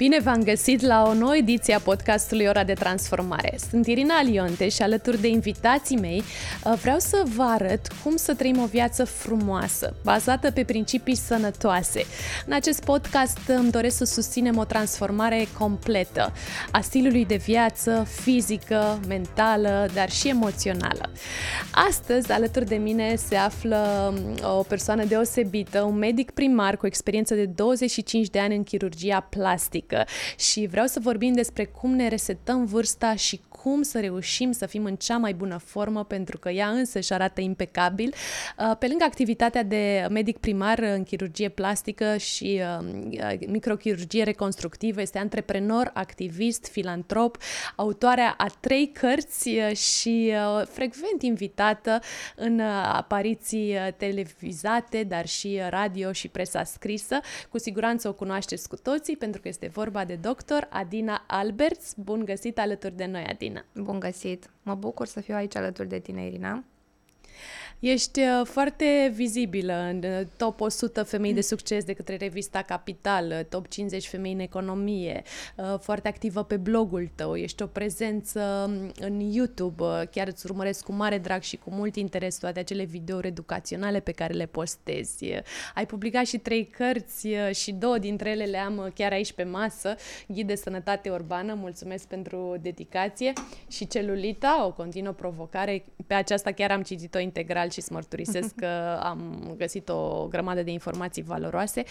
Bine v-am găsit la o nouă ediție a podcastului Ora de Transformare. Sunt Irina Lionte și alături de invitații mei uh, vreau să vă arăt cum să trăim o viață frumoasă, bazată pe principii sănătoase. În acest podcast îmi doresc să susținem o transformare completă a stilului de viață, fizică, mentală, dar și emoțională. Astăzi, alături de mine se află um, o persoană deosebită, un medic primar cu experiență de 25 de ani în chirurgia plastică fizică și vreau să vorbim despre cum ne resetăm vârsta și cum să reușim să fim în cea mai bună formă, pentru că ea însă își arată impecabil. Uh, pe lângă activitatea de medic primar în chirurgie plastică și uh, microchirurgie reconstructivă, este antreprenor, activist, filantrop, autoarea a trei cărți uh, și frecvent invitată în apariții televizate, dar și radio și presa scrisă. Cu siguranță o cunoașteți cu toții, pentru că este vorba de doctor Adina Alberts. Bun găsit alături de noi, Adina! Irina. Bun găsit! Mă bucur să fiu aici alături de tine, Irina. Ești uh, foarte vizibilă în uh, top 100 femei de succes de către revista Capital, uh, top 50 femei în economie, foarte activă pe blogul tău, ești o prezență um, în YouTube, chiar îți urmăresc cu mare drag și cu mult interes toate acele videouri educaționale pe care le postezi. Ai publicat și trei cărți și două dintre ele le am chiar aici pe masă, Ghid de Sănătate Urbană, mulțumesc pentru dedicație, și Celulita, o continuă provocare, pe aceasta chiar am citit-o integral și îți mărturisesc că am găsit o grămadă de informații valoroase.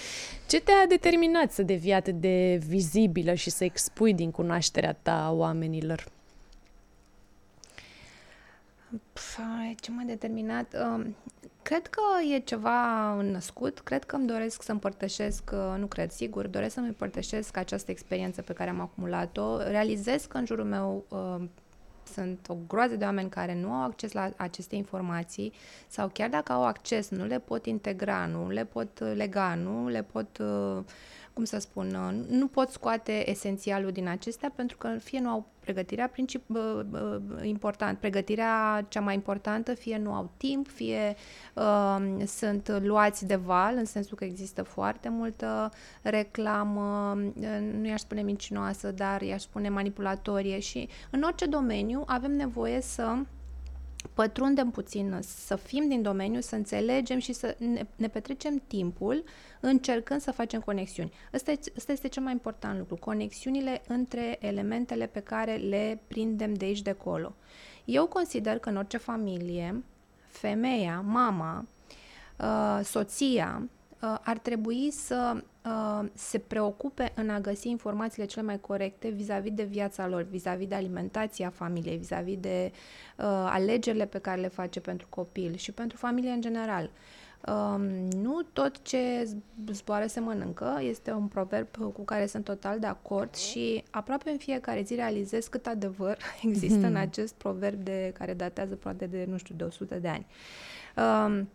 Ce te-a determinat să devii atât de vizibilă și să expui din cunoașterea ta oamenilor? Păi, ce m-a determinat? Um, cred că e ceva născut, cred că îmi doresc să împărtășesc, uh, nu cred, sigur, doresc să-mi împărtășesc această experiență pe care am acumulat-o. Realizez că în jurul meu uh, sunt o groază de oameni care nu au acces la aceste informații sau chiar dacă au acces, nu le pot integra, nu le pot lega, nu le pot uh, cum să spun, uh, nu pot scoate esențialul din acestea pentru că fie nu au pregătirea princip, important, pregătirea cea mai importantă, fie nu au timp, fie uh, sunt luați de val, în sensul că există foarte multă reclamă, nu i-aș spune mincinoasă, dar i-aș spune manipulatorie și în orice domeniu avem nevoie să pătrundem puțin, să fim din domeniu, să înțelegem și să ne, ne petrecem timpul încercând să facem conexiuni. Ăsta, ăsta este cel mai important lucru, conexiunile între elementele pe care le prindem de aici de acolo. Eu consider că în orice familie, femeia, mama, uh, soția, uh, ar trebui să uh, se preocupe în a găsi informațiile cele mai corecte vis-a-vis de viața lor, vis-a-vis de alimentația familiei, vis-a-vis de uh, alegerile pe care le face pentru copil și pentru familie în general. Um, nu tot ce zboară se mănâncă, este un proverb cu care sunt total de acord și aproape în fiecare zi realizez cât adevăr există mm. în acest proverb de care datează poate de, nu știu, de 100 de ani. Um,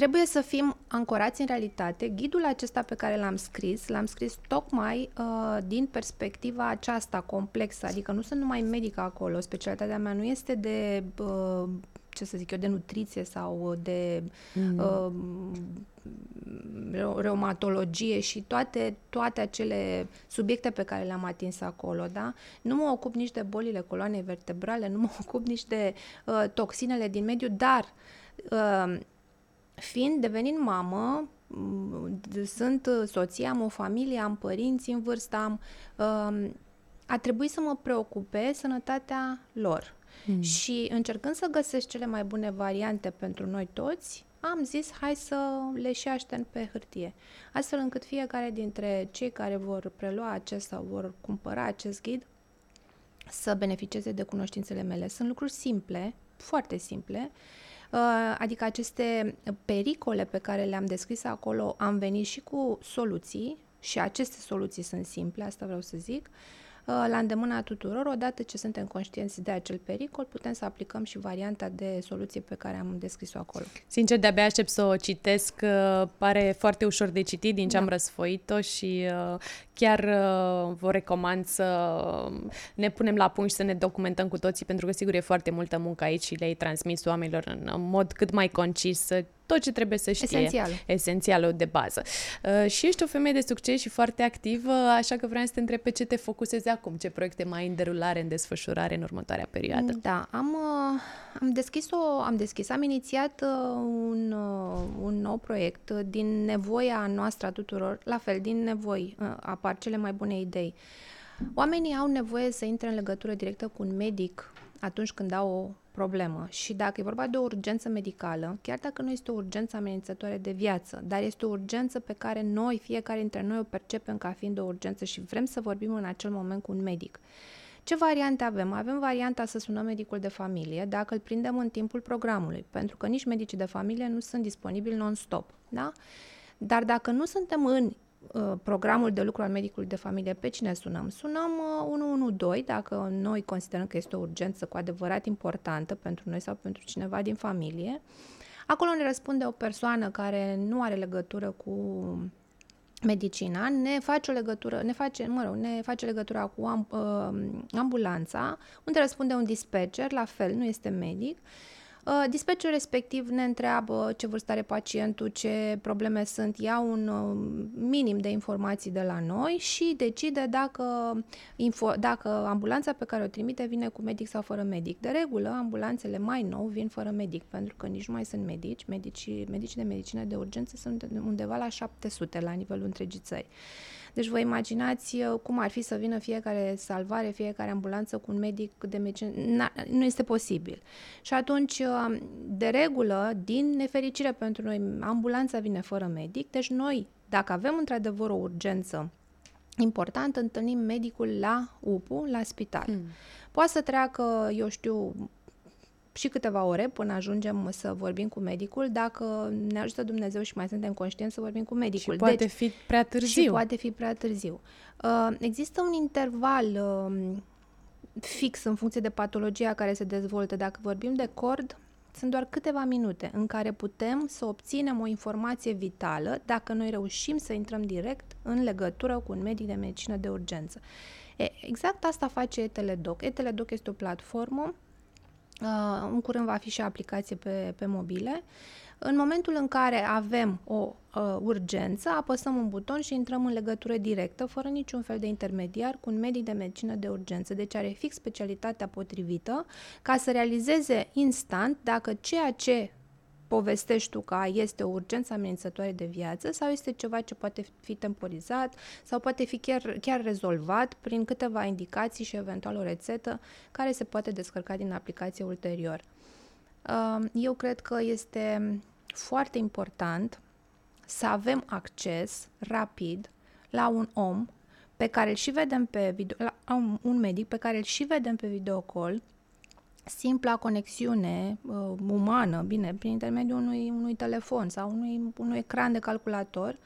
trebuie să fim ancorați în realitate. Ghidul acesta pe care l-am scris, l-am scris tocmai uh, din perspectiva aceasta complexă, adică nu sunt numai medică acolo, specialitatea mea nu este de, uh, ce să zic eu, de nutriție sau de mm. uh, reumatologie și toate, toate acele subiecte pe care le-am atins acolo, da? Nu mă ocup nici de bolile coloanei vertebrale, nu mă ocup nici de uh, toxinele din mediu, dar uh, fiind, devenind mamă, mm, sunt soție, am o familie, am părinți în vârstă, am, um, a trebuit să mă preocupe sănătatea lor. Mm. Și încercând să găsesc cele mai bune variante pentru noi toți, am zis hai să le și aștern pe hârtie, astfel încât fiecare dintre cei care vor prelua acest sau vor cumpăra acest ghid să beneficieze de cunoștințele mele. Sunt lucruri simple, foarte simple, Uh, adică aceste pericole pe care le-am descris acolo, am venit și cu soluții și aceste soluții sunt simple, asta vreau să zic, uh, la îndemâna tuturor, odată ce suntem conștienți de acel pericol, putem să aplicăm și varianta de soluție pe care am descris-o acolo. Sincer, de-abia aștept să o citesc, pare foarte ușor de citit din ce da. am răsfoit-o și chiar uh, vă recomand să ne punem la punct și să ne documentăm cu toții, pentru că sigur e foarte multă muncă aici și le-ai transmis oamenilor în mod cât mai concis tot ce trebuie să știe. Esențial. Esențialul de bază. Uh, și ești o femeie de succes și foarte activă, așa că vreau să te întreb pe ce te focusezi acum, ce proiecte mai în derulare, în desfășurare în următoarea perioadă. Da, am, uh, am deschis o, am deschis, am inițiat uh, un, uh, un nou proiect uh, din nevoia noastră a tuturor, la fel, din nevoi uh, apar cele mai bune idei. Oamenii au nevoie să intre în legătură directă cu un medic atunci când au o problemă și dacă e vorba de o urgență medicală, chiar dacă nu este o urgență amenințătoare de viață, dar este o urgență pe care noi, fiecare dintre noi o percepem ca fiind o urgență și vrem să vorbim în acel moment cu un medic. Ce variante avem? Avem varianta să sunăm medicul de familie dacă îl prindem în timpul programului, pentru că nici medicii de familie nu sunt disponibili non-stop. Da? Dar dacă nu suntem în uh, programul de lucru al medicului de familie, pe cine sunăm? Sunăm uh, 112 dacă noi considerăm că este o urgență cu adevărat importantă pentru noi sau pentru cineva din familie. Acolo ne răspunde o persoană care nu are legătură cu medicina, ne face o legătură, ne face, mă rog, ne face legătura cu am, uh, ambulanța, unde răspunde un dispatcher, la fel, nu este medic. Uh, dispatcherul respectiv ne întreabă ce vârstă are pacientul, ce probleme sunt, ia un uh, minim de informații de la noi și decide dacă, info, dacă ambulanța pe care o trimite vine cu medic sau fără medic. De regulă, ambulanțele mai nou vin fără medic, pentru că nici nu mai sunt medici. Medici, medicii de medicină de urgență sunt undeva la 700 la nivelul întregii țări. Deci vă imaginați uh, cum ar fi să vină fiecare salvare, fiecare ambulanță cu un medic de medicină. Na, nu este posibil. Și atunci, uh, de regulă, din nefericire pentru noi, ambulanța vine fără medic, deci noi, dacă avem într-adevăr o urgență important, întâlnim medicul la UPU, la spital. Hmm. Poate să treacă, eu știu, și câteva ore până ajungem să vorbim cu medicul, dacă ne ajută Dumnezeu și mai suntem conștienți să vorbim cu medicul. Și poate deci, fi prea târziu. Și poate fi prea târziu. Uh, există un interval uh, fix în funcție de patologia care se dezvoltă. Dacă vorbim de cord, sunt doar câteva minute în care putem să obținem o informație vitală dacă noi reușim să intrăm direct în legătură cu un medic de medicină de urgență. E, exact asta face Eteledoc. Eteledoc este o platformă Uh, în curând va fi și aplicație pe, pe mobile. În momentul în care avem o uh, urgență, apăsăm un buton și intrăm în legătură directă, fără niciun fel de intermediar, cu un medic de medicină de urgență. Deci are fix specialitatea potrivită ca să realizeze instant dacă ceea ce povestești tu că este o urgență amenințătoare de viață sau este ceva ce poate fi temporizat sau poate fi chiar, chiar rezolvat prin câteva indicații și eventual o rețetă care se poate descărca din aplicație ulterior. Um, eu cred că este foarte important să avem acces rapid la un om pe care îl și vedem pe video, la un, un medic pe care îl și vedem pe videocall simpla conexiune uh, umană, bine, prin intermediul unui, unui telefon sau unui, unui ecran de calculator,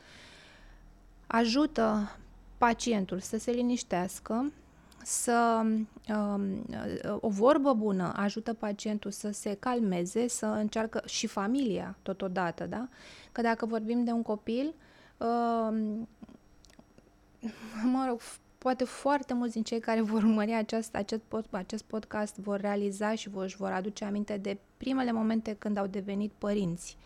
ajută pacientul să se liniștească, să um, o vorbă bună ajută pacientul să se calmeze, să încearcă și familia totodată, da? Că dacă vorbim de un copil, um, mă rog, poate foarte mulți din cei care vor urmări acest, acest, pod, acest podcast vor realiza și vor, își vor aduce aminte de primele momente când au devenit părinți.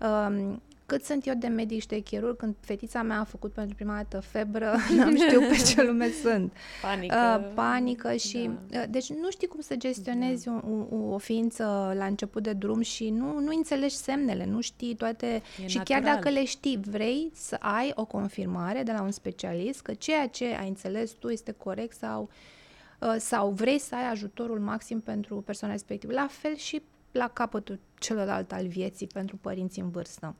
Um, cât sunt eu de medic și de chirurg, când fetița mea a făcut pentru prima dată febră, n-am știut pe ce lume sunt. Panică. Uh, panică și... Da. Uh, deci nu știi cum să gestionezi da. o, o, o ființă la început de drum și nu, nu înțelegi semnele, nu știi toate... E și natural. chiar dacă le știi, vrei să ai o confirmare de la un specialist că ceea ce ai înțeles tu este corect sau, uh, sau vrei să ai ajutorul maxim pentru persoana respectivă. La fel și la capătul celălalt al vieții pentru părinții în vârstă.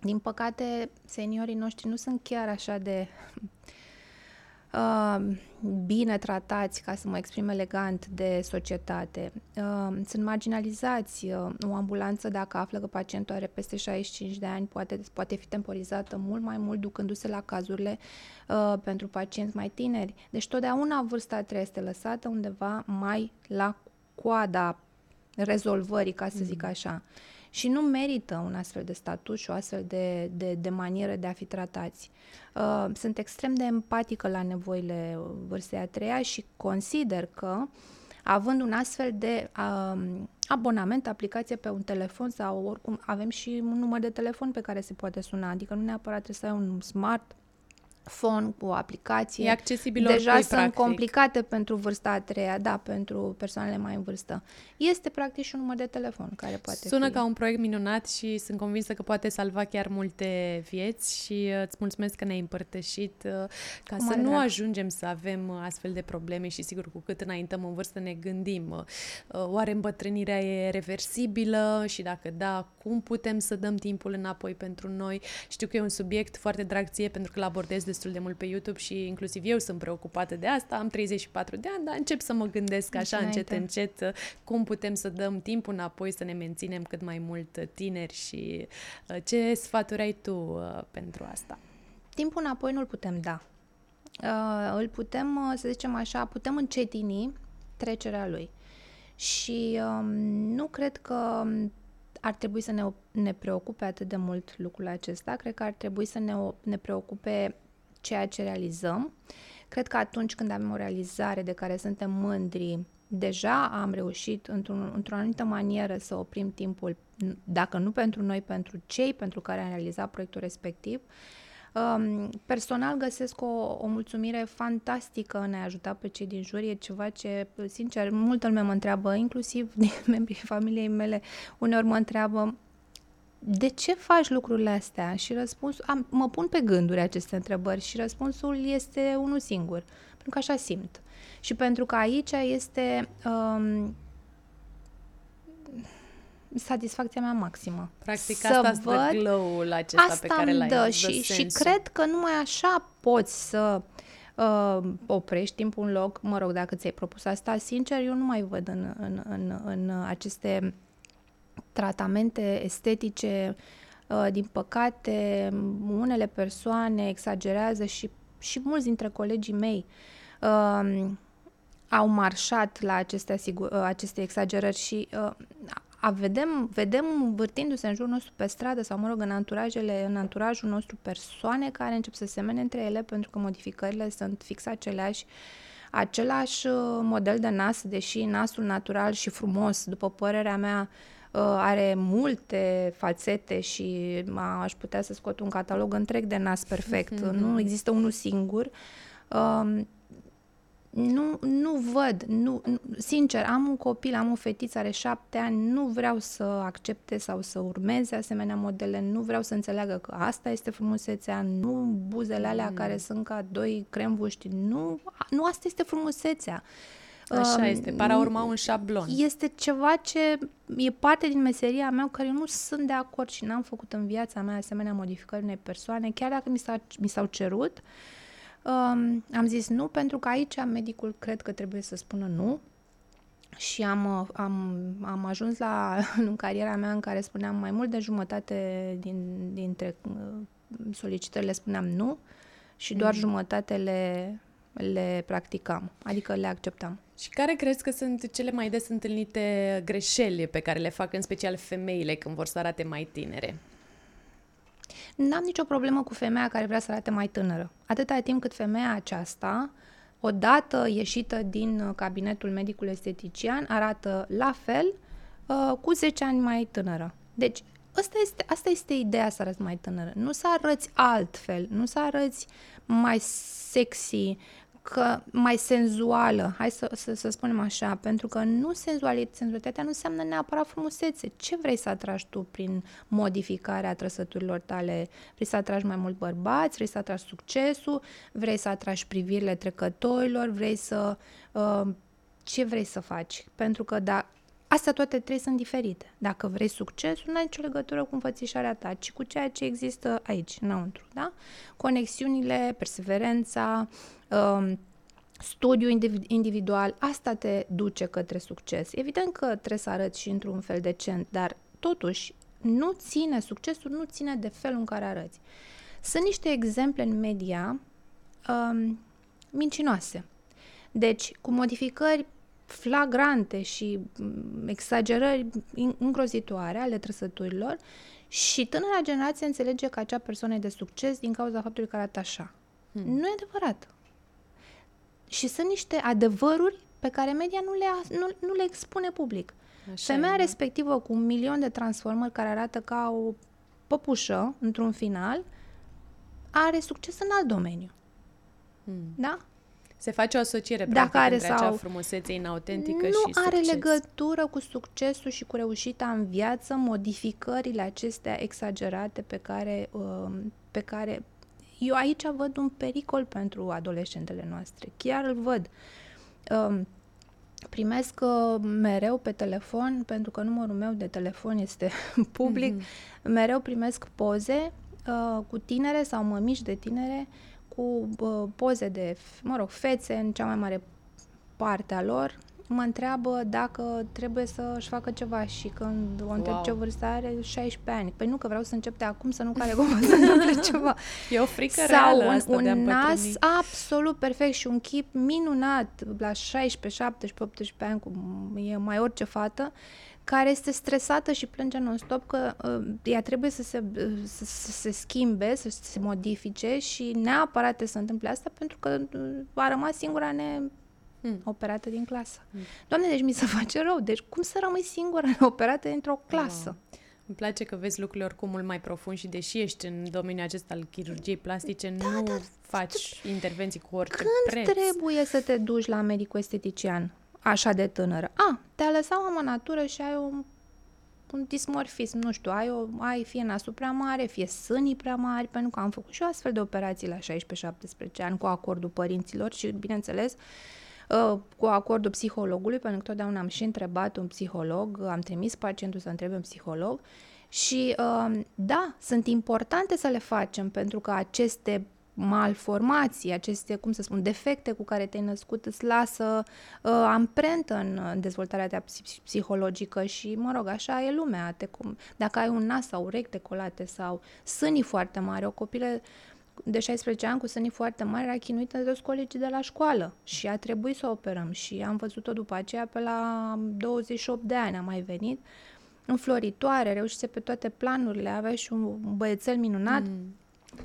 Din păcate, seniorii noștri nu sunt chiar așa de uh, bine tratați, ca să mă exprim elegant, de societate. Uh, sunt marginalizați. Uh, o ambulanță, dacă află că pacientul are peste 65 de ani, poate, poate fi temporizată mult mai mult, ducându-se la cazurile uh, pentru pacienți mai tineri. Deci, totdeauna vârsta trebuie este lăsată undeva mai la coada rezolvării, ca să zic mm. Așa. și nu merită un astfel de statut și o astfel de, de, de manieră de a fi tratați. Uh, sunt extrem de empatică la nevoile vârstei a treia și consider că având un astfel de uh, abonament, aplicație pe un telefon sau oricum avem și un număr de telefon pe care se poate suna, adică nu neapărat trebuie să ai un smart phone cu o aplicație. E accesibil Deja oricui, sunt practic. complicate pentru vârsta a treia, da, pentru persoanele mai în vârstă. Este practic și un număr de telefon care poate Sună fi... ca un proiect minunat și sunt convinsă că poate salva chiar multe vieți și uh, îți mulțumesc că ne-ai împărtășit uh, ca Cu să mare nu drag. ajungem să avem uh, astfel de probleme și sigur cu cât înaintăm în vârstă ne gândim uh, uh, oare îmbătrânirea e reversibilă și dacă da, cum putem să dăm timpul înapoi pentru noi. Știu că e un subiect foarte drag ție pentru că îl abordez destul de mult pe YouTube și inclusiv eu sunt preocupată de asta. Am 34 de ani, dar încep să mă gândesc așa încet, Înainte. încet uh, cum putem să dăm timpul înapoi să ne menținem cât mai mult uh, tineri și uh, ce sfaturi ai tu uh, pentru asta? Timpul înapoi nu-l putem da. Uh, îl putem, uh, să zicem așa, putem încetini trecerea lui. Și um, nu cred că um, ar trebui să ne, ne preocupe atât de mult lucrul acesta. Cred că ar trebui să ne, o- ne preocupe ceea ce realizăm. Cred că atunci când avem o realizare de care suntem mândri, deja am reușit într-un, într-o anumită manieră să oprim timpul, n- dacă nu pentru noi, pentru cei pentru care am realizat proiectul respectiv. Um, personal găsesc o, o mulțumire fantastică în a ajuta pe cei din jur. E ceva ce, sincer, multă lume mă întreabă, inclusiv din membrii familiei mele, uneori mă întreabă de ce faci lucrurile astea? Și răspunsul, am, mă pun pe gânduri aceste întrebări și răspunsul este unul singur, pentru că așa simt. Și pentru că aici este um, satisfacția mea maximă. Practic Să asta stă văd- glow-ul acesta Asta pe care îmi l-ai dă dă și, și sensul. cred că numai așa poți să uh, oprești timpul în loc. Mă rog, dacă ți-ai propus asta, sincer, eu nu mai văd în, în, în, în aceste tratamente estetice. Uh, din păcate, unele persoane exagerează și, și mulți dintre colegii mei uh, au marșat la aceste, asigur, uh, aceste exagerări și uh, a vedem, vedem vârtindu-se în jurul nostru pe stradă sau, mă rog, în anturajele, în anturajul nostru persoane care încep să semene între ele pentru că modificările sunt fix aceleași, același uh, model de nas, deși nasul natural și frumos, după părerea mea, uh, are multe fațete și a, aș putea să scot un catalog întreg de nas perfect. Nu există unul singur. Um, nu, nu văd, nu, nu, sincer, am un copil, am o fetiță, are șapte ani, nu vreau să accepte sau să urmeze asemenea modele, nu vreau să înțeleagă că asta este frumusețea, nu buzele alea Mm. care sunt ca doi cremvuști, nu, nu asta este frumusețea. Așa Um, este, para urma un șablon. Este ceva ce e parte din meseria mea cu care eu nu sunt de acord și n-am făcut în viața mea asemenea modificări unei persoane, chiar dacă mi, s-a, mi s-au cerut. Um, am zis nu, pentru că aici medicul cred că trebuie să spună nu. Și am, uh, am, am ajuns la, în cariera mea în care spuneam mai mult de jumătate din, dintre uh, solicitările spuneam nu și doar Mm. jumătate le, le practicam, adică le acceptam. Și care crezi că sunt cele mai des întâlnite greșeli pe care le fac în special femeile când vor să arate mai tinere? N-am nicio problemă cu femeia care vrea să arate mai tânără. Atâta timp cât femeia aceasta, odată ieșită din uh, cabinetul medicului estetician, arată la fel uh, cu 10 ani mai tânără. Deci, asta este, asta este ideea să arăți mai tânără. Nu să arăți altfel, nu să arăți mai sexy, că mai senzuală, hai să, să, să spunem așa, pentru că nu senzualit, senzualitatea nu înseamnă neapărat frumusețe. Ce vrei să atragi tu prin modificarea trăsăturilor tale? Vrei să atragi mai mult bărbați? Vrei să atragi succesul? Vrei să atragi privirile trecătorilor? Vrei să... Uh, ce vrei să faci? Pentru că da, Astea toate trei sunt diferite. Dacă vrei succes, nu ai nicio legătură cu înfățișarea ta, ci cu ceea ce există aici, înăuntru, da? Conexiunile, perseverența, um, studiu indiv- individual, asta te duce către succes. Evident că trebuie să arăți și într-un fel decent, dar totuși nu ține, succesul nu ține de felul în care arăți. Sunt niște exemple în media um, mincinoase. Deci, cu modificări flagrante și mm, exagerări îngrozitoare ale trăsăturilor și tânăra generație înțelege că acea persoană e de succes din cauza faptului că arată așa. Hmm. Nu e adevărat. Și sunt niște adevăruri pe care media nu le, nu, nu le expune public. Așa Femeia e, da? respectivă cu un milion de transformări care arată ca o păpușă într-un final are succes în alt domeniu. Hmm. Da? Se face o asociere Dacă practic are între sau... acea frumusețe inautentică nu și Nu are legătură cu succesul și cu reușita în viață, modificările acestea exagerate pe care, um, pe care eu aici văd un pericol pentru adolescentele noastre. Chiar îl văd. Um, primesc uh, mereu pe telefon, pentru că numărul meu de telefon este public, mm-hmm. mereu primesc poze uh, cu tinere sau mămici de tinere cu uh, poze de, mă rog, fețe în cea mai mare parte a lor, mă întreabă dacă trebuie să-și facă ceva și când o întreb wow. ce vârstă are, 16 ani. Păi nu, că vreau să încep de acum să nu care cumva să întâmple ceva. E o frică Sau reală un, asta un de nas absolut perfect și un chip minunat la 16, 17, 18 ani, cum e mai orice fată, care este stresată și plânge non-stop că uh, ea trebuie să se, uh, să, să se schimbe, să se modifice și neapărat să întâmple asta pentru că uh, a rămas singura ne hmm. operată din clasă. Hmm. Doamne, deci mi se face rău. Deci cum să rămâi singură operată într-o clasă? Wow. Îmi place că vezi lucrurile oricum mult mai profund și deși ești în domeniul acesta al chirurgiei plastice, da, nu da, faci intervenții cu orice Când preț. trebuie să te duci la medicul estetician? așa de tânără. A, te-a lăsat mama natură și ai un, un dismorfism, nu știu, ai, o, ai fie nasul prea mare, fie sânii prea mari, pentru că am făcut și eu astfel de operații la 16-17 ani cu acordul părinților și, bineînțeles, uh, cu acordul psihologului, pentru că totdeauna am și întrebat un psiholog, am trimis pacientul să întrebe un psiholog și uh, da, sunt importante să le facem pentru că aceste malformații, aceste, cum să spun, defecte cu care te-ai născut îți lasă uh, amprentă în, în dezvoltarea ta psihologică și, mă rog, așa e lumea. Te, cum, dacă ai un nas sau urechi decolate sau sânii foarte mari, o copilă de 16 ani cu sânii foarte mari era chinuită de toți colegii de la școală și a trebuit să o operăm și am văzut-o după aceea pe la 28 de ani a mai venit înfloritoare, reușise pe toate planurile, avea și un băiețel minunat, mm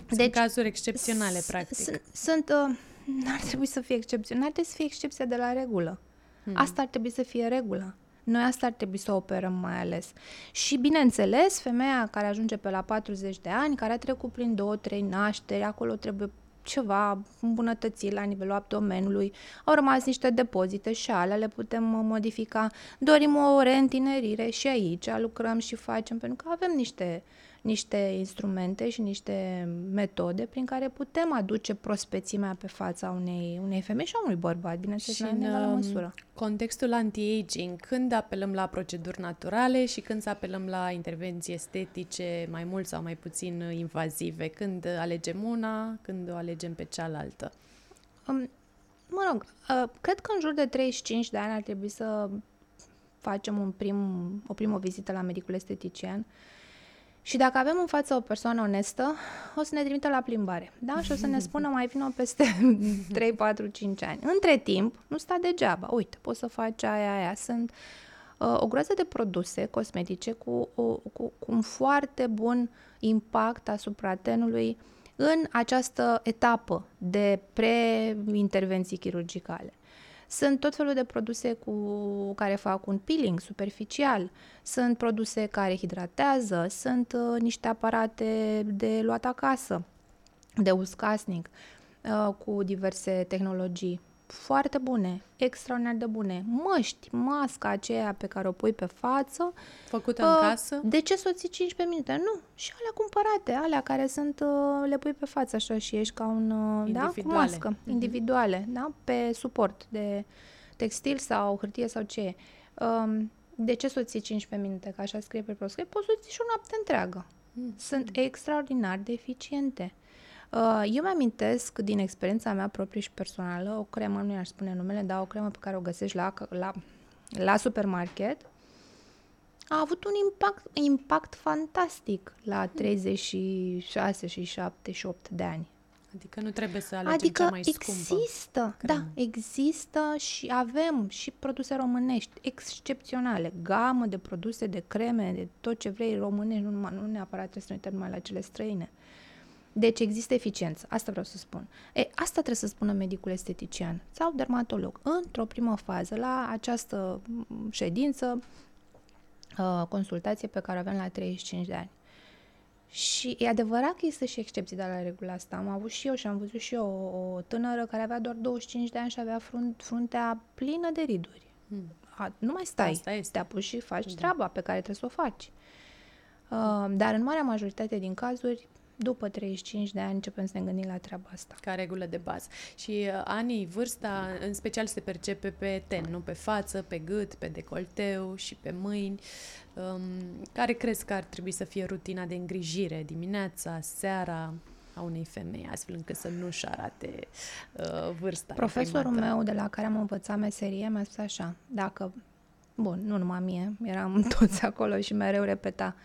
sunt deci, cazuri excepționale, practic. Sunt, sunt uh, n-ar trebui să fie excepționale, ar trebui să fie excepția de la regulă. Hmm. Asta ar trebui să fie regula. Noi asta ar trebui să operăm mai ales. Și, bineînțeles, femeia care ajunge pe la 40 de ani, care a trecut prin două, trei nașteri, acolo trebuie ceva îmbunătățiri la nivelul abdomenului, au rămas niște depozite și alea le putem modifica. Dorim o reîntinerire și aici lucrăm și facem, pentru că avem niște uh, niște instrumente și niște metode prin care putem aduce prospețimea pe fața unei, unei femei și a unui bărbat, bineînțeles, și în egală um, măsură. contextul anti-aging, când apelăm la proceduri naturale și când să apelăm la intervenții estetice mai mult sau mai puțin invazive, când alegem una, când o alegem pe cealaltă? Um, mă rog, uh, cred că în jur de 35 de ani ar trebui să facem un prim, o primă vizită la medicul estetician uh, și dacă avem în față o persoană onestă, o să ne trimită la plimbare, da? Și o să ne spună mai vină peste 3, 4, 5 ani. Între timp, nu sta degeaba. Uite, poți să faci aia, aia. Sunt uh, o groază de produse cosmetice cu, cu, cu, cu un foarte bun impact asupra tenului în această etapă de pre-intervenții chirurgicale. Sunt tot felul de produse cu care fac un peeling superficial, sunt produse care hidratează, sunt uh, niște aparate de luat acasă, de uscasnic, uh, cu diverse tehnologii foarte bune, extraordinar de bune. Măști, masca aceea pe care o pui pe față. Făcută uh, în casă? De ce să o ții 15 minute? Nu. Și alea cumpărate, alea care sunt, uh, le pui pe față așa și ești ca un, uh, da, cu mască, uh-huh. individuale, da, pe suport de textil sau hârtie sau ce e. Um, de ce să o ții 15 minute? Că așa scrie pe proscrie, poți să o ții și o noapte întreagă. Mm. Sunt extraordinar de eficiente. Uh, eu mi-amintesc din experiența mea proprie și personală, o cremă, nu i-aș spune numele, dar o cremă pe care o găsești la, la, la supermarket, a avut un impact, impact fantastic la 36 și 7 și 8 de ani. Adică nu trebuie să alegem Adică cea mai există, scumpă da, cremă. există și avem și produse românești excepționale, gamă de produse, de creme, de tot ce vrei românești, nu, numai, nu neapărat trebuie să ne uităm numai la cele străine. Deci există eficiență, asta vreau să spun. E, asta trebuie să spună medicul estetician sau dermatolog. Într-o primă fază, la această m, ședință, uh, consultație pe care o avem la 35 de ani. Și e adevărat că există și excepții de la regula asta. Am avut și eu și am văzut și eu o, o tânără care avea doar 25 de ani și avea frunt, fruntea plină de riduri. Hmm. A, nu mai stai, Asta este. te apuci și faci Da. treaba pe care trebuie să o faci. Uh, dar în marea majoritate din cazuri, după 35 de ani începem să ne gândim la treaba asta. Ca regulă de bază. Și uh, anii, vârsta, în special se percepe pe ten, nu pe față, pe gât, pe decolteu și pe mâini. Um, care crezi că ar trebui să fie rutina de îngrijire dimineața, seara a unei femei, astfel încât să nu-și arate uh, vârsta Profesorul imprimată? meu de la care am învățat meserie mi-a spus așa, dacă, bun, nu numai mie, eram toți acolo și mereu repeta,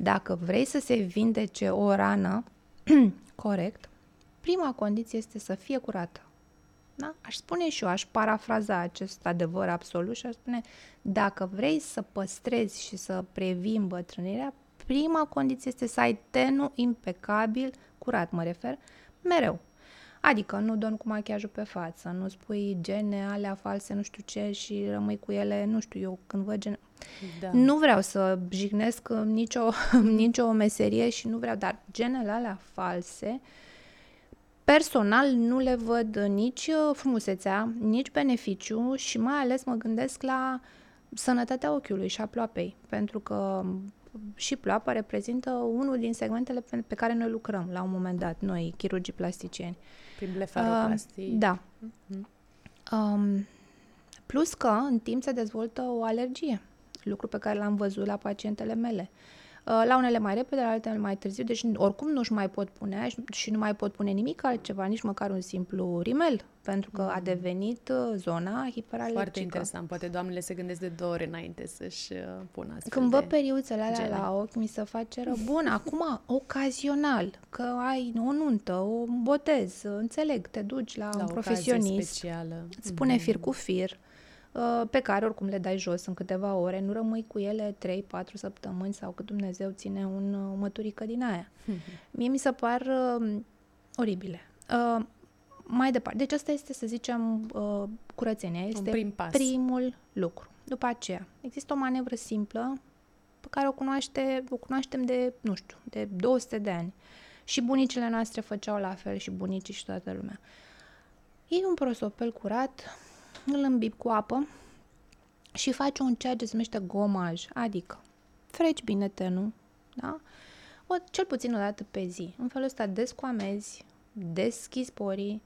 dacă vrei să se vindece o rană corect, prima condiție este să fie curată. Da? Aș spune și eu, aș parafraza acest adevăr absolut și aș spune, dacă vrei să păstrezi și să previi îmbătrânirea, prima condiție este să ai tenul impecabil, curat mă refer, mereu. Adică nu dormi cu machiajul pe față, nu spui gene alea false, nu știu ce și rămâi cu ele, nu știu eu, când văd gene... Da. Nu vreau să jignesc nicio, nicio meserie și nu vreau, dar genele alea false, personal nu le văd nici uh, frumusețea, nici beneficiu și mai ales mă gândesc la sănătatea ochiului și a ploapei, pentru că și ploapa reprezintă unul din segmentele pe, pe care noi lucrăm la un moment dat, noi, chirurgii plasticieni. Prin blefaroplastii. Uh, da. Mhm. Um, plus că în timp se dezvoltă o alergie, lucru pe care l-am văzut la pacientele mele. Uh, La unele mai repede, la altele mai târziu, deci oricum nu-și mai pot pune și- și nu mai pot pune nimic altceva, nici măcar un simplu rimel, pentru că a devenit uh, zona hiperalergică. Foarte interesant. Poate doamnele se gândesc de două ori înainte să-și uh, pună astfel Când văd de... periuțele alea gene. la ochi, mi se face rău. Bun, acum, ocazional, că ai o nuntă, o botez, înțeleg, te duci la, la un ocazie profesionist, specială. îți pune Mhm. fir cu fir, uh, pe care oricum le dai jos în câteva ore, nu rămâi cu ele 3-4 săptămâni sau cât Dumnezeu ține un, uh, o măturică din aia. Mie mi se par uh, oribile. Uh, mai departe, deci asta este, să zicem, uh, curățenia. Este prim pas. primul lucru. După aceea, există o manevră simplă pe care o, cunoaște, o cunoaștem de, nu știu, de 200 de ani. Și bunicile noastre făceau la fel și bunicii și toată lumea. Iei un prosopel curat, îl îmbib cu apă și faci un ceea ce se numește gomaj, adică freci bine tenul, da? O, cel puțin o dată pe zi. În felul ăsta descoamezi, deschizi porii,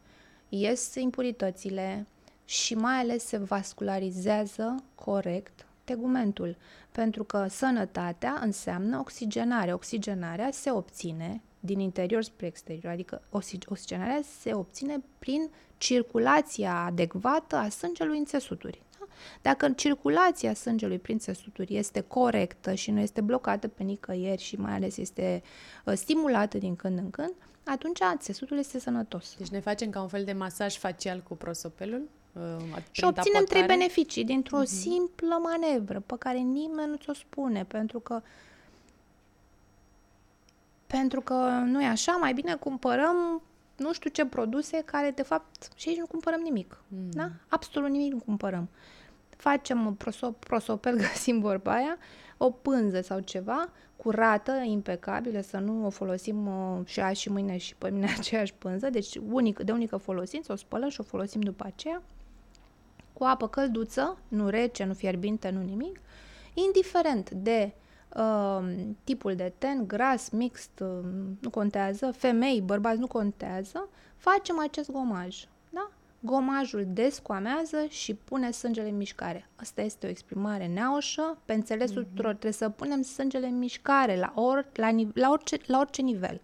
ies impuritățile și mai ales se vascularizează corect tegumentul. Pentru că sănătatea înseamnă oxigenare. Oxigenarea se obține din interior spre exterior, adică oxig- oxigenarea se obține prin circulația adecvată a sângelui în țesuturi. Da? Dacă circulația sângelui prin țesuturi este corectă și nu este blocată pe nicăieri și mai ales este uh, stimulată din când în când, atunci țesutul este sănătos. Deci ne facem ca un fel de masaj facial cu prosopelul. uh, Și prin obținem trei tapotare. beneficii dintr-o simplă manevră pe care nimeni nu ți-o spune, pentru că pentru că nu e așa, mai bine cumpărăm nu știu ce produse care de fapt și aici nu cumpărăm nimic. Mm. Da? Absolut nimic nu cumpărăm. Facem prosop, prosopel, găsim vorba aia, o pânză sau ceva, curată, impecabilă, să nu o folosim uh, și azi și mâine și pe mine aceeași pânză, deci unic, de unică folosință, o spălăm și o folosim după aceea, cu apă călduță, nu rece, nu fierbinte, nu nimic, indiferent de uh, tipul de ten, gras, mixt, uh, nu contează, femei, bărbați, nu contează, facem acest gomaj. Da? Gomajul descoamează și pune sângele în mișcare. Asta este o exprimare neaușă, pe înțelesul mm-hmm. tuturor. Trebuie să punem sângele în mișcare la, or, la, ni- la, orice, la orice nivel.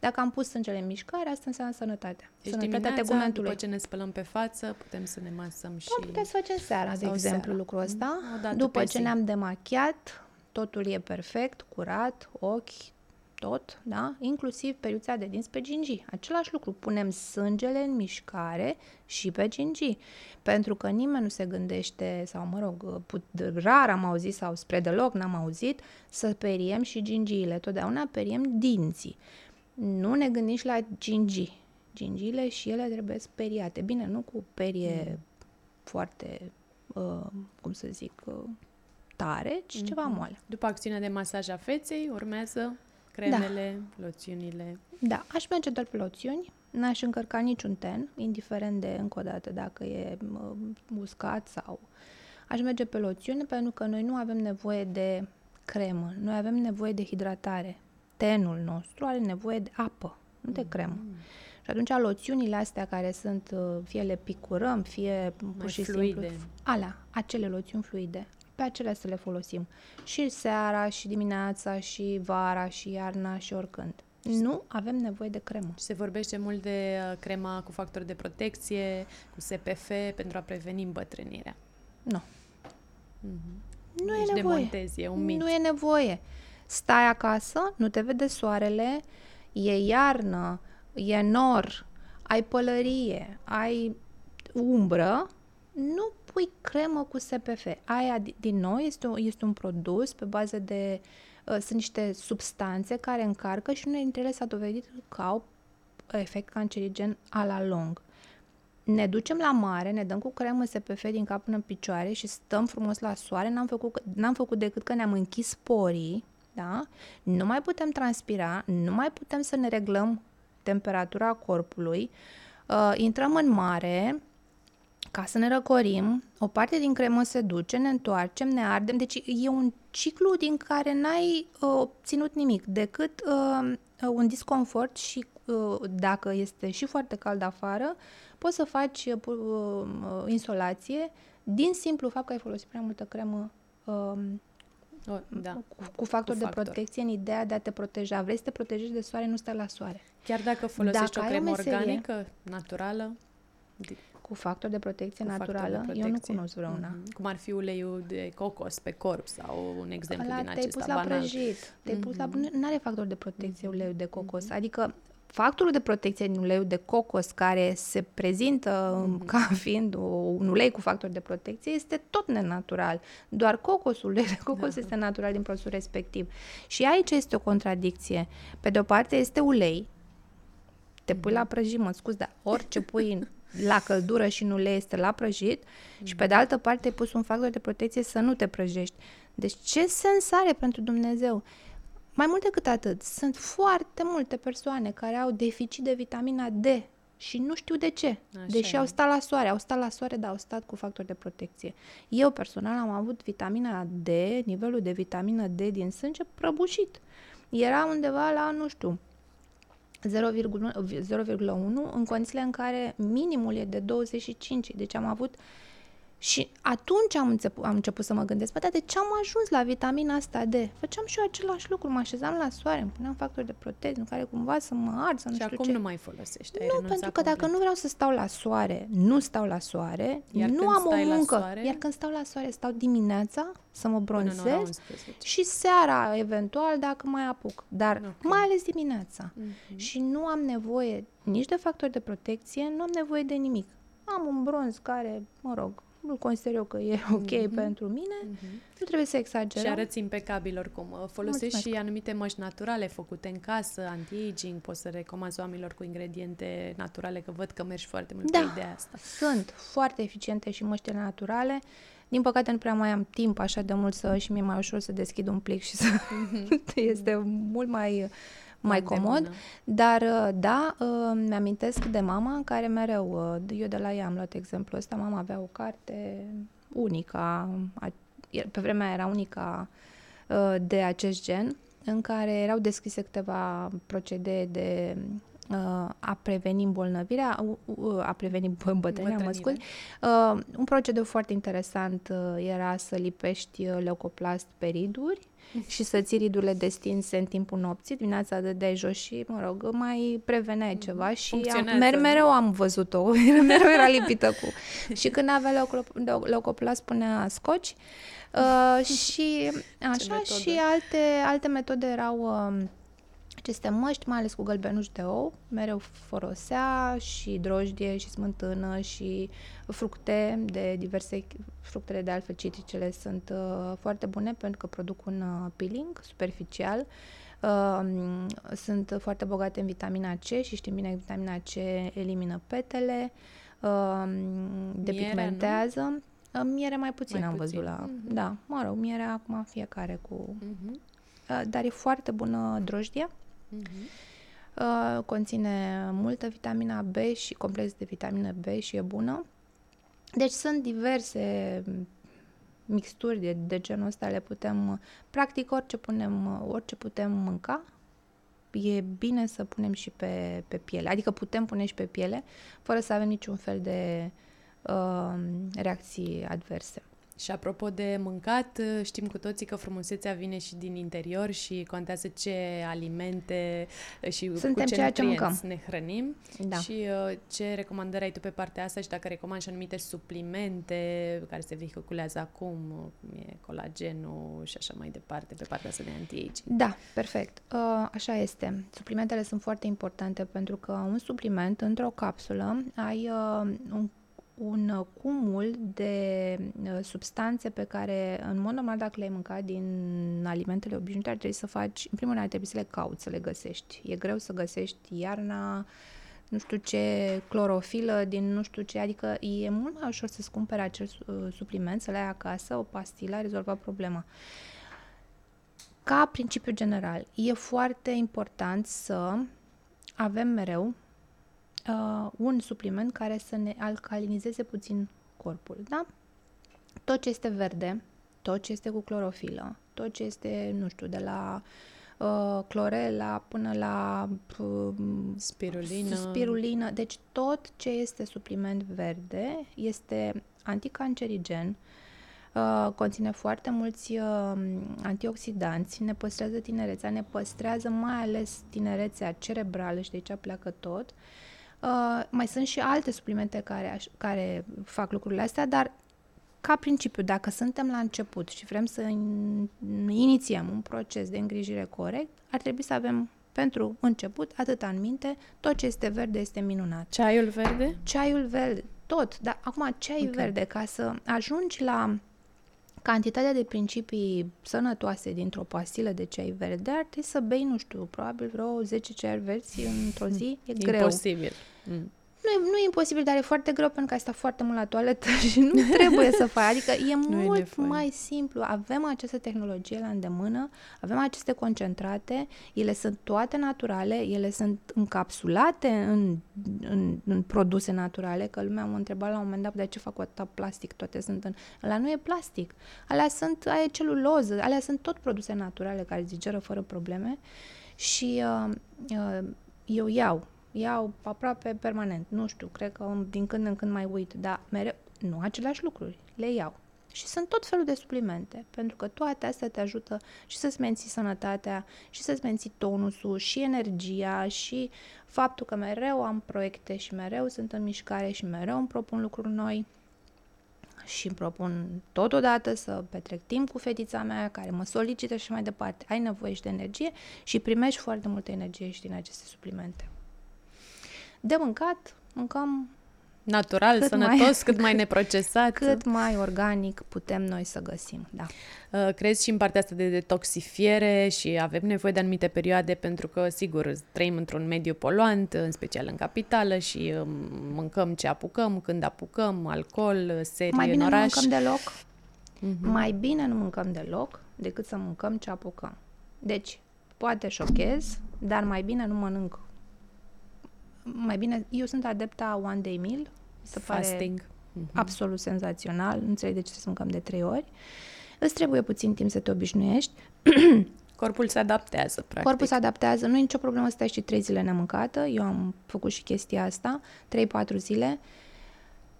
Dacă am pus sângele în mișcare, asta înseamnă sănătate. Deci Sănătatea dimineața, tegumentului. după ce ne spălăm pe față, putem să ne masăm și... Nu putem să facem seara, de Sau exemplu, seara. lucrul ăsta. Mm, o dată După pe ce zi. ne-am demachiat, totul e perfect, curat, ochi, tot, da? inclusiv periuța de dinți pe gingii. Același lucru, punem sângele în mișcare și pe gingii. Pentru că nimeni nu se gândește, sau mă rog, put, rar am auzit sau spre deloc n-am auzit, să periem și gingiile. Totdeauna periem dinții. Nu ne gândim și la gingii. Gingiile și ele trebuie speriate. Bine, nu cu perie mm. foarte, uh, cum să zic, uh, tare, ci mm-hmm. ceva moale. După acțiunea de masaj a feței, urmează cremele, da. loțiunile. Da, aș merge doar pe loțiuni, n-aș încărca niciun ten, indiferent de, încă o dată, dacă e uscat sau... Aș merge pe loțiune pentru că noi nu avem nevoie de cremă, noi avem nevoie de hidratare. Tenul nostru are nevoie de apă, nu de cremă. Mm. Și atunci loțiunile astea care sunt, uh, fie le picurăm, fie pur și fluide. simplu, alea, acele loțiuni fluide, pe acelea să le folosim. Și seara, și dimineața, și vara, și iarna, și oricând. Nu avem nevoie de cremă. Se vorbește mult de uh, crema cu factor de protecție, cu SPF, pentru a preveni îmbătrânirea. Nu. Mm-hmm. Nu deci e nevoie. e un mit. Nu e nevoie. Stai acasă, nu te vede soarele, e iarnă, e nor, ai pălărie, ai umbră, nu pui cremă cu SPF. Aia, din nou, este, un, este un produs pe bază de... Uh, sunt niște substanțe care încarcă și unele dintre ele s-a dovedit că au efect cancerigen a la lung. Ne ducem la mare, ne dăm cu cremă SPF din cap până în picioare și stăm frumos la soare, n-am făcut, n-am făcut decât că ne-am închis porii, da? Nu mai putem transpira, nu mai putem să ne reglăm temperatura corpului, uh, intrăm în mare, ca să ne răcorim, o parte din cremă se duce, ne întoarcem, ne ardem, deci e un ciclu din care n-ai uh, obținut nimic, decât uh, un disconfort și uh, dacă este și foarte cald afară, poți să faci uh, uh, insolație din simplu fapt că ai folosit prea multă cremă uh, o, da. cu, cu factor cu de factor. protecție în ideea de a te proteja. Vrei să te protejezi de soare, nu stai la soare. Chiar dacă folosești dacă o cremă o organică, naturală? Cu factor de protecție cu naturală, de protecție. eu nu cunosc vreuna. Mm-hmm. Cum ar fi uleiul de cocos pe corp sau un exemplu Ala, din te-ai acesta pus la banal. prăjit. Te-ai mm-hmm. pus la... Mhm. Nu are factor de protecție mm-hmm. uleiul de cocos. Mm-hmm. Adică factorul de protecție din uleiul de cocos care se prezintă mm-hmm. ca fiind un ulei cu factor de protecție este tot nenatural. Doar cocosul, ulei de cocos da. este natural din produsul respectiv. Și aici este o contradicție. Pe de o parte este ulei, te pui mm-hmm. la prăjit, mă scuz, dar orice pui în la căldură și nu le este la prăjit mm. și pe de altă parte ai pus un factor de protecție să nu te prăjești. Deci ce sens are pentru Dumnezeu? Mai mult decât atât, sunt foarte multe persoane care au deficit de vitamina D și nu știu de ce. Așa deși e. au stat la soare, au stat la soare, dar au stat cu factor de protecție. Eu personal am avut vitamina D, nivelul de vitamina D din sânge prăbușit. Era undeva la, nu știu, 0,1 în condițiile în care minimul e de 25. Deci am avut și atunci am început, am început să mă gândesc, dar de ce am ajuns la vitamina asta D? Făceam și eu același lucru, mă așezam la soare, îmi puneam factori de protecție în care cumva să mă ard, să nu și știu acum ce. nu mai folosești, Nu, pentru că complet. dacă nu vreau să stau la soare, nu stau la soare, iar nu am o muncă. Soare, iar când stau la soare, stau dimineața să mă bronzez și seara, eventual, dacă mai apuc. Dar okay. mai ales dimineața. Mm-hmm. Și nu am nevoie nici de factori de protecție, nu am nevoie de nimic. Am un bronz care, mă rog, îl consider eu că e ok mm-hmm. pentru mine, mm-hmm. nu trebuie să exagerăm. Și arăți impecabil oricum. Folosești Mulțumesc. și anumite măști naturale făcute în casă, anti-aging, poți să recomanzi oamenilor cu ingrediente naturale, că văd că mergi foarte mult da, pe ideea asta. sunt foarte eficiente și măștile naturale. Din păcate nu prea mai am timp așa de mult să și mi-e mai ușor să deschid un plic și să... Mm-hmm. este mult mai mai comod, bună. dar uh, da, uh, mi-amintesc de mama care mereu, uh, eu de la ea am luat exemplu ăsta, mama avea o carte unica, pe vremea era unica de acest gen, în care erau descrise câteva procedee de a preveni îmbolnăvirea, a preveni îmbătrânirea, mă scuz. Un procedeu foarte interesant era să lipești leucoplast pe riduri și să ții ridurile destinse în timpul nopții, dimineața de jos și, mă rog, mai preveneai ceva și am, mer- mereu am văzut-o, mereu era lipită cu... și când avea leucoplast spunea scoci? Uh, și așa și alte, alte metode erau... Uh, aceste măști, mai ales cu gălbenuș de ou, mereu folosea și drojdie și smântână și fructe de diverse, fructele de altfel citricele sunt uh, foarte bune pentru că produc un uh, peeling superficial. Uh, sunt foarte bogate în vitamina C și știm bine că vitamina C elimină petele, uh, depigmentează. Miere, nu? Miere mai puțin mai am puțin. văzut la... Mm-hmm. Da, mă rog, mierea acum fiecare cu... Mm-hmm. Dar e foarte bună drojdia Uh-huh. conține multă vitamina B și complex de vitamina B și e bună. Deci sunt diverse mixturi de, de genul ăsta, le putem, practic orice, punem, orice putem mânca, e bine să punem și pe, pe piele. Adică putem pune și pe piele, fără să avem niciun fel de uh, reacții adverse. Și apropo de mâncat, știm cu toții că frumusețea vine și din interior și contează ce alimente și Suntem cu ce ceea ce mâncăm. ne hrănim. Da. Și uh, ce recomandări ai tu pe partea asta și dacă recomand și anumite suplimente care se vehiculează acum, cum e colagenul și așa mai departe, pe partea asta de anti-age. Da, perfect. Uh, așa este. Suplimentele sunt foarte importante pentru că un supliment într-o capsulă ai uh, un un uh, cumul de uh, substanțe pe care, în mod normal, dacă le-ai mâncat din alimentele obișnuite, ar trebui să faci, în primul rând, ar trebui să le cauți, să le găsești. E greu să găsești iarna, nu știu ce, clorofilă din nu știu ce, adică e mult mai ușor să-ți cumpere acel uh, supliment, să le ai acasă, o pastilă, a rezolvat problema. Ca principiu general, e foarte important să avem mereu uh, un supliment care să ne alcalinizeze puțin corpul, da? Tot ce este verde, tot ce este cu clorofilă, tot ce este, nu știu, de la uh, clorela până la uh, spirulină. spirulină, deci tot ce este supliment verde este anticancerigen, Uh, conține foarte mulți uh, antioxidanți, ne păstrează tinerețea, ne păstrează mai ales tinerețea cerebrală și de aici pleacă tot. Uh, Uh, mai sunt și alte suplimente care, care fac lucrurile astea, dar ca principiu, dacă suntem la început și vrem să inițiem un proces de îngrijire corect, ar trebui să avem pentru început atât în minte, tot ce este verde este minunat. Ceaiul verde? Ceaiul verde, tot, dar acum ceai okay. verde, ca să ajungi la cantitatea de principii sănătoase dintr-o pastilă de ceai verde, ar trebui să bei, nu știu, probabil vreo 10 ceaiuri verzi într-o zi. E greu. Imposibil. Mm. Nu e, nu e imposibil, dar e foarte greu pentru că ai stat foarte mult la toaletă și nu trebuie să faci. Adică e mult e mai simplu. Avem această tehnologie la îndemână, avem aceste concentrate, ele sunt toate naturale, ele sunt încapsulate în, în, în produse naturale, că lumea m-a întrebat la un moment dat de ce fac cu atâta plastic, toate sunt în... Ăla nu e plastic. Alea sunt, aia e celuloză, alea sunt tot produse naturale care zigeră fără probleme și uh, uh, eu iau iau aproape permanent. Nu știu, cred că din când în când mai uit, dar mereu, nu aceleași lucruri, le iau. Și sunt tot felul de suplimente, pentru că toate astea te ajută și să-ți menții sănătatea, și să-ți menții tonusul, și energia, și faptul că mereu am proiecte și mereu sunt în mișcare și mereu îmi propun lucruri noi și îmi propun totodată să petrec timp cu fetița mea care mă solicită și mai departe. Ai nevoie și de energie și primești foarte multă energie și din aceste suplimente. De mâncat, mâncăm natural, cât sănătos, mai, cât mai neprocesat. Cât mai organic putem noi să găsim, da. Uh, crezi și în partea asta de detoxifiere și avem nevoie de anumite perioade pentru că, sigur, trăim într-un mediu poluant, în special în capitală și um, mâncăm ce apucăm, când apucăm, alcool, serii mai bine în oraș. nu mâncăm deloc. Uh-huh. Mai bine nu mâncăm deloc decât să mâncăm ce apucăm. Deci, poate șochez, dar mai bine nu mănânc mai bine, eu sunt adepta one day meal, se Fasting. pare mm-hmm. absolut senzațional, nu înțeleg de ce să mâncăm de trei ori. Îți trebuie puțin timp să te obișnuiești. Corpul se adaptează, practic. Corpul se adaptează, nu e nicio problemă să stai și trei zile nemâncată, eu am făcut și chestia asta, 3-4 zile.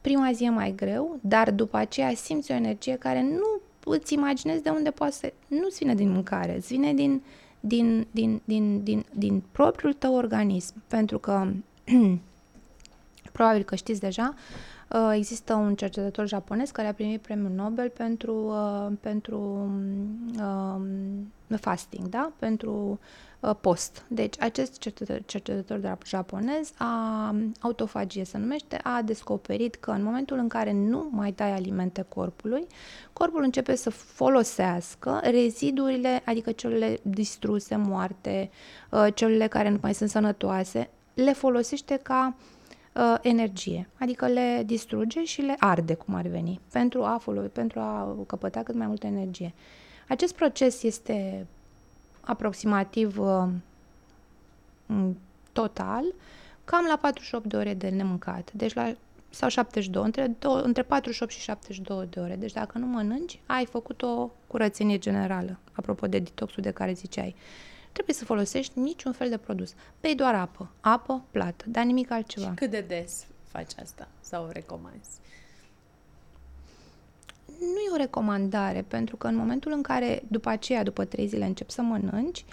Prima zi e mai greu, dar după aceea simți o energie care nu îți imaginezi de unde poate să... Nu-ți vine din mâncare, îți vine din, din, din, din, din, din propriul tău organism, pentru că probabil că știți deja, Uh, există un cercetător japonez care a primit premiul Nobel pentru, uh, pentru um, fasting, da? pentru uh, post. Deci, acest cercetător, cercetător japonez, a, autofagie se numește, a descoperit că în momentul în care nu mai dai alimente corpului, corpul începe să folosească rezidurile, adică celule distruse, moarte, celulele care nu mai sunt sănătoase, le folosește ca uh, energie, adică le distruge și le arde, cum ar veni, pentru a, folo- pentru a căpăta cât mai multă energie. Acest proces este aproximativ uh, total, cam la 48 de ore de nemâncat, deci la sau 72, între, două, între 48 și 72 de ore. Deci dacă nu mănânci, ai făcut o curățenie generală, apropo de detoxul de care ziceai. Uh, trebuie să folosești niciun fel de produs. Bei doar apă. Apă, plată, dar nimic altceva. Și cât de des faci asta sau o recomanzi? Nu e o recomandare, pentru că în momentul în care după aceea, după trei zile, începi să mănânci,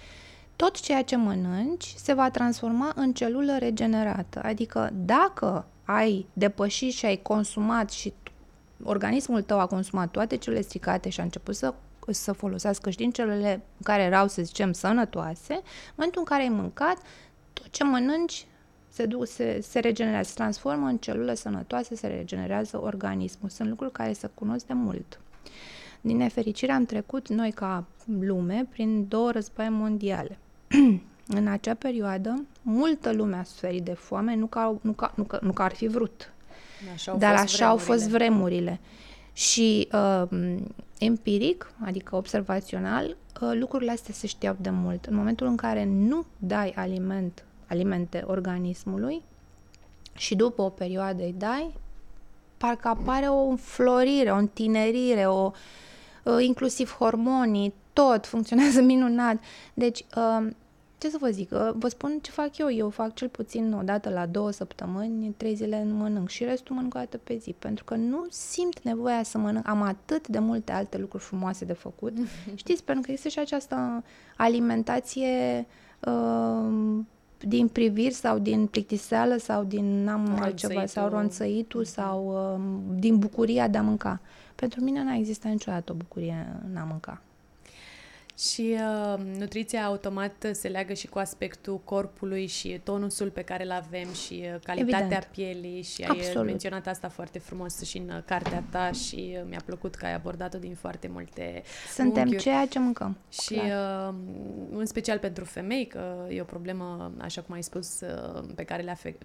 tot ceea ce mănânci se va transforma în celulă regenerată. Adică dacă ai depășit și ai consumat și organismul tău a consumat toate cele stricate și a început să să folosească și din celule care erau, să zicem, sănătoase, în momentul în care ai mâncat, tot ce mănânci se, duc, se, se regenerează, se transformă în celule sănătoase, se regenerează organismul. Sunt lucruri care se cunosc de mult. Din nefericire am trecut noi ca lume prin două războaie mondiale. în acea perioadă, multă lume a suferit de foame, nu că, nu că, nu că, nu că ar fi vrut. Așa dar așa vremurile. au fost vremurile. Și uh, empiric, adică observațional, uh, lucrurile astea se știau de mult. În momentul în care nu dai aliment, alimente organismului și după o perioadă îi dai, parcă apare o înflorire, o întinerire, o, uh, inclusiv hormonii, tot funcționează minunat. Deci, uh, ce să vă zic, vă spun ce fac eu. Eu fac cel puțin o dată la două săptămâni, trei zile nu mănânc și restul mănânc o dată pe zi, pentru că nu simt nevoia să mănânc. Am atât de multe alte lucruri frumoase de făcut. Știți, pentru că există și această alimentație uh, din priviri sau din plictiseală sau din am altceva, sau ronțăitul mm-hmm. sau uh, din bucuria de a mânca. Pentru mine n-a existat niciodată o bucurie în a mânca. Și uh, nutriția automat se leagă și cu aspectul corpului și tonusul pe care îl avem și uh, calitatea Evident. pielii și ai Absolut. menționat asta foarte frumos și în uh, cartea ta și uh, mi-a plăcut că ai abordat-o din foarte multe Suntem unghiuri. ceea ce mâncăm. Și uh, în special pentru femei, că e o problemă, așa cum ai spus, uh, pe care, le afect,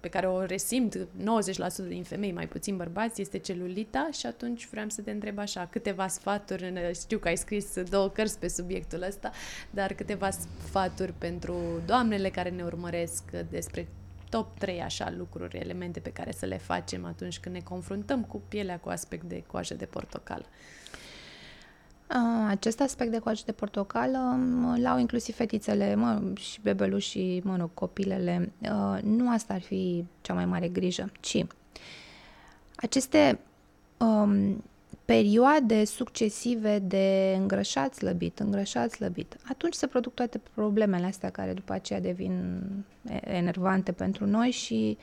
pe care o resimt 90% din femei, mai puțin bărbați, este celulita și atunci vreau să te întreb așa, câteva sfaturi, știu că ai scris două două cărți pe subiectul ăsta, dar câteva sfaturi pentru doamnele care ne urmăresc despre top 3 așa lucruri, elemente pe care să le facem atunci când ne confruntăm cu pielea cu aspect de coajă de portocală. Acest aspect de coajă de portocală l-au inclusiv fetițele mă, și bebelușii, mă rog, copilele. Nu asta ar fi cea mai mare grijă, ci aceste um, perioade succesive de îngrășat slăbit, îngrășat slăbit, atunci se produc toate problemele astea care după aceea devin enervante pentru noi și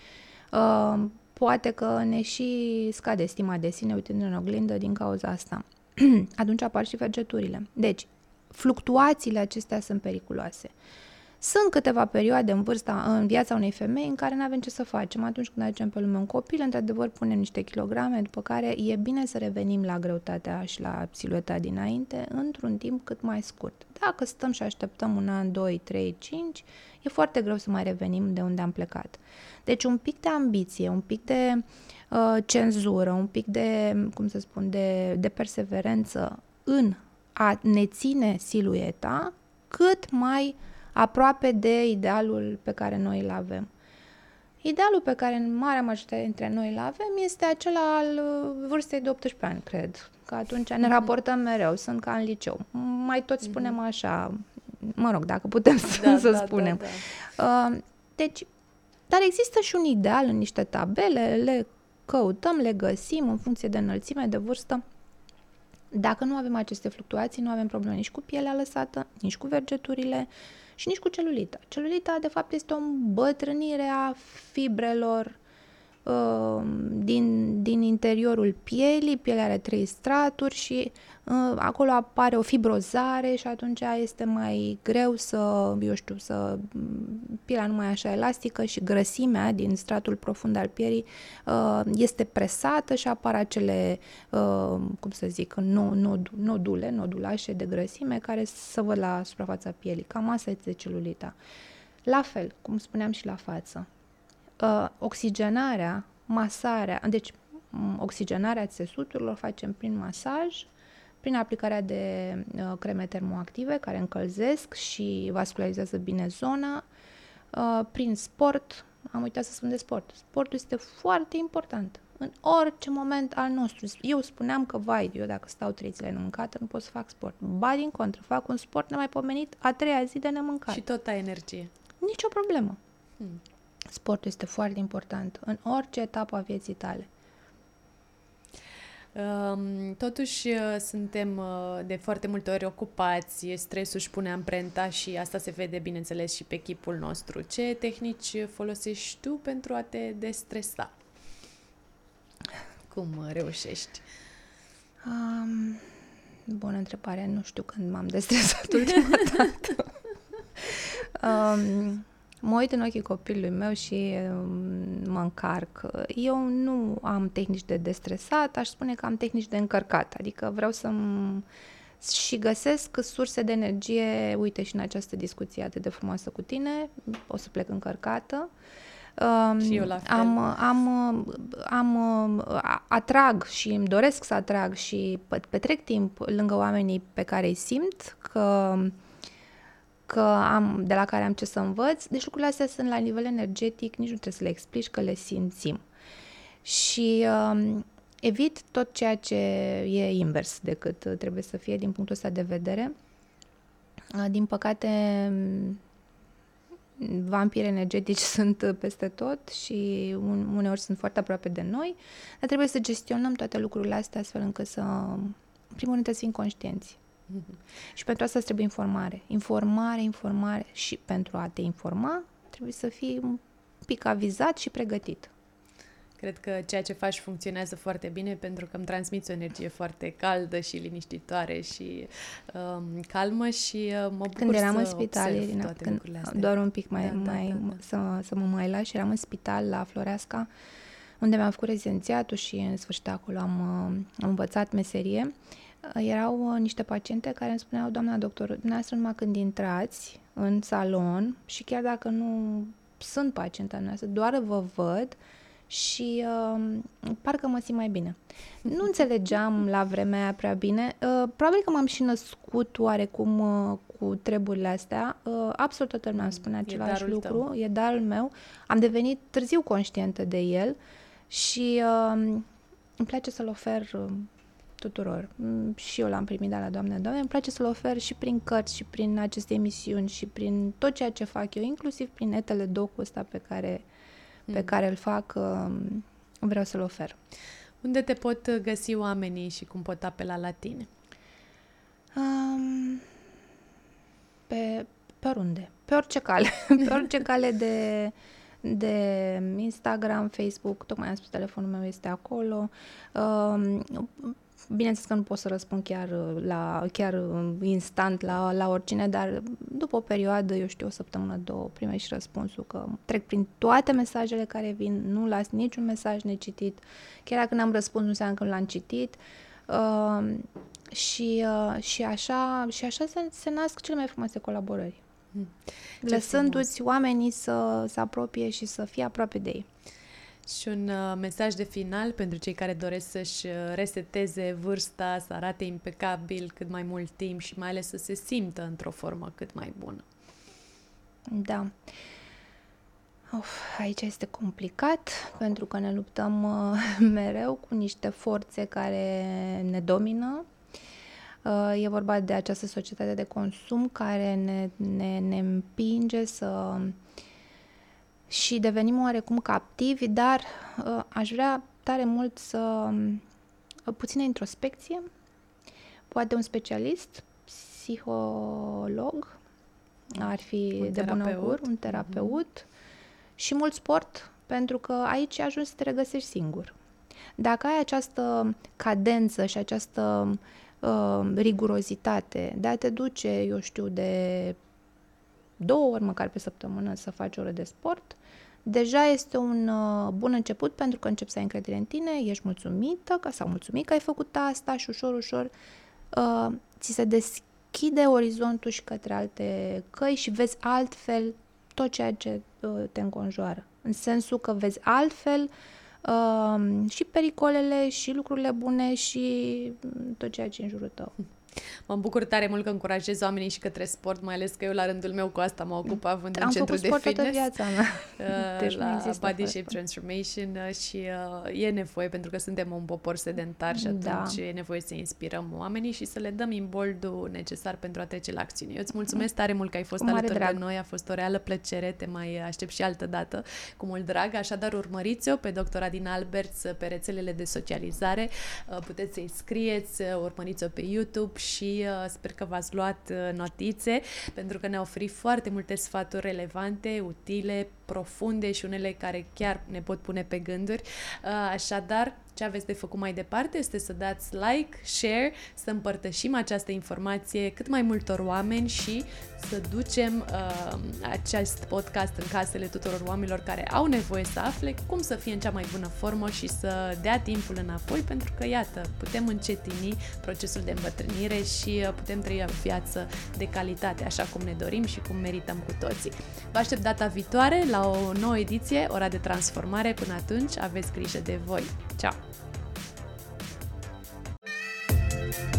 uh, poate că ne și scade stima de sine uitând în oglindă din cauza asta. atunci apar și vergeturile. Deci, fluctuațiile acestea sunt periculoase. Uh, sunt câteva perioade în vârsta, în viața unei femei în care nu avem ce să facem. Atunci când aducem pe lume un copil, într-adevăr punem niște kilograme, după care e bine să revenim la greutatea și la silueta dinainte într-un timp cât mai scurt. Dacă stăm și așteptăm un an, 2, 3, 5, e foarte greu să mai revenim de unde am plecat. Deci un pic de ambiție, un pic de uh, cenzură, un pic de, cum să spun, de, de perseverență în a ne ține silueta cât mai uh, aproape de idealul pe care noi îl avem. Idealul pe care în marea majoritate dintre noi îl avem este acela al uh, vârstei de 18 ani, cred. Că atunci ne mhm. raportăm mereu, sunt ca în liceu. Mai tot mhm. spunem așa, mă rog, dacă putem să, da, să da, spunem. Da, da. Uh, deci, dar există și un ideal în niște tabele, le căutăm, le găsim în funcție de înălțime, de vârstă. Dacă nu avem aceste fluctuații, nu avem probleme nici cu pielea lăsată, nici cu vergeturile, și nici cu celulita. Celulita, de fapt, este o îmbătrânire a fibrelor uh, din, din interiorul pielii, pielea are trei straturi și uh, acolo apare o fibrozare și atunci este mai greu să, eu știu, să pielea nu mai așa elastică și grăsimea din stratul profund al pielii uh, este presată și apar acele, uh, cum să zic, nod, nodule, nodulașe de grăsime care să văd la suprafața pielii. Cam asta este celulita. La fel, cum spuneam și la față, uh, oxigenarea, masarea, deci oxigenarea țesuturilor facem prin masaj, prin aplicarea de uh, creme termoactive care încălzesc și vascularizează bine zona, uh, prin sport, am uitat să spun de sport. Sportul este foarte important în orice moment al nostru. Eu spuneam că, vai, eu dacă stau trei zile nemâncată, nu pot să fac sport. Ba, din contră, fac un sport nemaipomenit a treia zi de nemâncat. Și tot ai energie. Nicio problemă. Hmm. Sportul este foarte important în orice etapă a vieții tale. Totuși, uh, suntem uh, de foarte multe ori ocupați, stresul își pune amprenta și asta se vede, bineînțeles, și pe chipul nostru. Ce tehnici folosești tu pentru a te destresa? Cum reușești? Um, bună întrebare, nu știu când m-am destresat ultima dată. um, mă uit în ochii copilului meu și um, mă încarc. Eu nu am tehnici de destresat, aș spune că am tehnici de încărcat, adică vreau să și găsesc surse de energie, uite și în această discuție atât de frumoasă cu tine, o să plec încărcată. Um, și eu la fel. Am, am, am, atrag și îmi doresc să atrag și petrec timp lângă oamenii pe care îi simt că că am, de la care am ce să învăț, deci lucrurile astea sunt la nivel energetic, nici nu trebuie să le explici că le simțim. Și um, evit tot ceea ce e invers decât trebuie să fie din punctul ăsta de vedere. Uh, din păcate, vampiri energetici sunt peste tot și uneori sunt foarte aproape de noi, dar trebuie să gestionăm toate lucrurile astea astfel încât să, în primul rând, să fim conștienți și pentru asta trebuie informare. Informare, informare. Și pentru a te informa, trebuie să fii un pic avizat și pregătit. Cred că ceea ce faci funcționează foarte bine pentru că îmi transmiți o energie foarte caldă și liniștitoare și um, calmă și uh, mă bucur Când eram să în spital, Irina, când, astea. doar un pic mai, da, da mai da, da, da. Să, să mă mai lași, eram în spital la Floreasca, unde mi-am făcut rezidențiatul și în sfârșit acolo am, uh, am învățat meserie erau uh, niște paciente care îmi spuneau, doamna doctor, dumneavoastră numai când intrați în salon și chiar dacă nu sunt pacienta noastră, doar vă văd și uh, parcă mă simt mai bine. Nu înțelegeam la vremea aia prea bine. Uh, probabil că m-am și născut oarecum uh, cu treburile astea. Uh, absolut toată lumea îmi spune același e lucru. Tău. E darul meu. Am devenit târziu conștientă de el și uh, îmi place să-l ofer uh, tuturor. Mm, și eu l-am primit de la Doamne Doamne. Îmi place să-l ofer și prin cărți și prin aceste emisiuni și prin tot ceea ce fac eu, inclusiv prin netele docul ăsta pe care, mm. pe care îl fac, um, vreau să-l ofer. Unde te pot găsi oamenii și cum pot apela la tine? Um, pe, pe oriunde. Pe orice cale. pe orice cale de de Instagram, Facebook, tocmai am spus, telefonul meu este acolo. Um, Bineînțeles că nu pot să răspund chiar, uh, la, chiar uh, instant la, la oricine, dar după o perioadă, eu știu, o săptămână, două, primești răspunsul că trec prin toate mesajele care vin, nu las niciun mesaj necitit, chiar dacă n-am răspuns, nu înseamnă că nu l-am citit. Uh, și, uh, și așa, și așa se, se nasc cele mai frumoase colaborări. Hmm. Lăsându-ți oamenii să se apropie și să fie aproape de ei. Și un uh, mesaj de final pentru cei care doresc să-și uh, reseteze vârsta, să arate impecabil cât mai mult timp și mai ales să se simtă într-o formă cât mai bună. Da. Uf, aici este complicat pentru că ne luptăm uh, mereu cu niște forțe care ne domină. Uh, e vorba de această societate de consum care ne, ne, ne împinge să uh, și devenim oarecum captivi, dar uh, aș vrea tare mult să uh, puțină introspecție, poate un specialist, psiholog, ar fi un de bună augur, un terapeut mm-hmm. și mult sport, pentru că aici ajungi să te regăsești singur. Dacă ai această cadență și această uh, rigurozitate de a te duce, eu știu, de două ori măcar pe săptămână să faci ore de sport, deja este un uh, bun început pentru că începi să ai încredere în tine, ești mulțumită că sau mulțumit că ai făcut asta și ușor, ușor uh, ți se deschide orizontul și către alte căi și vezi altfel tot ceea ce uh, te înconjoară. În sensul că vezi altfel uh, și pericolele, și lucrurile bune, și tot ceea ce e în jurul tău. Mă bucur tare mult că încurajez oamenii și către sport, mai ales că eu la rândul meu cu asta mă ocup având Am în centru de fitness. Toată viața mea. Uh, deci la Body Shape Transformation uh, și uh, e nevoie pentru că suntem un popor sedentar și da. atunci da. e nevoie să inspirăm oamenii și să le dăm imboldul necesar pentru a trece la acțiune. Eu îți mulțumesc tare mult că ai fost alături drag. de noi, a fost o reală plăcere, te mai aștept și altă dată cu mult drag, așadar urmăriți-o pe doctora din Alberts pe rețelele de socializare, puteți să-i scrieți, urmăriți-o pe YouTube și uh, sper că v-ați luat uh, notițe pentru că ne-a oferit foarte multe sfaturi relevante, utile, profunde și unele care chiar ne pot pune pe gânduri. Uh, așadar, ce aveți de făcut mai departe este să dați like, share, să împărtășim această informație cât mai multor oameni și să ducem uh, acest podcast în casele tuturor oamenilor care au nevoie să afle cum să fie în cea mai bună formă și să dea timpul înapoi, pentru că, iată, putem încetini procesul de îmbătrânire și uh, putem trăi o viață de calitate, așa cum ne dorim și cum merităm cu toții. Vă aștept data viitoare la o nouă ediție, Ora de Transformare. Până atunci, aveți grijă de voi. Ciao! thank you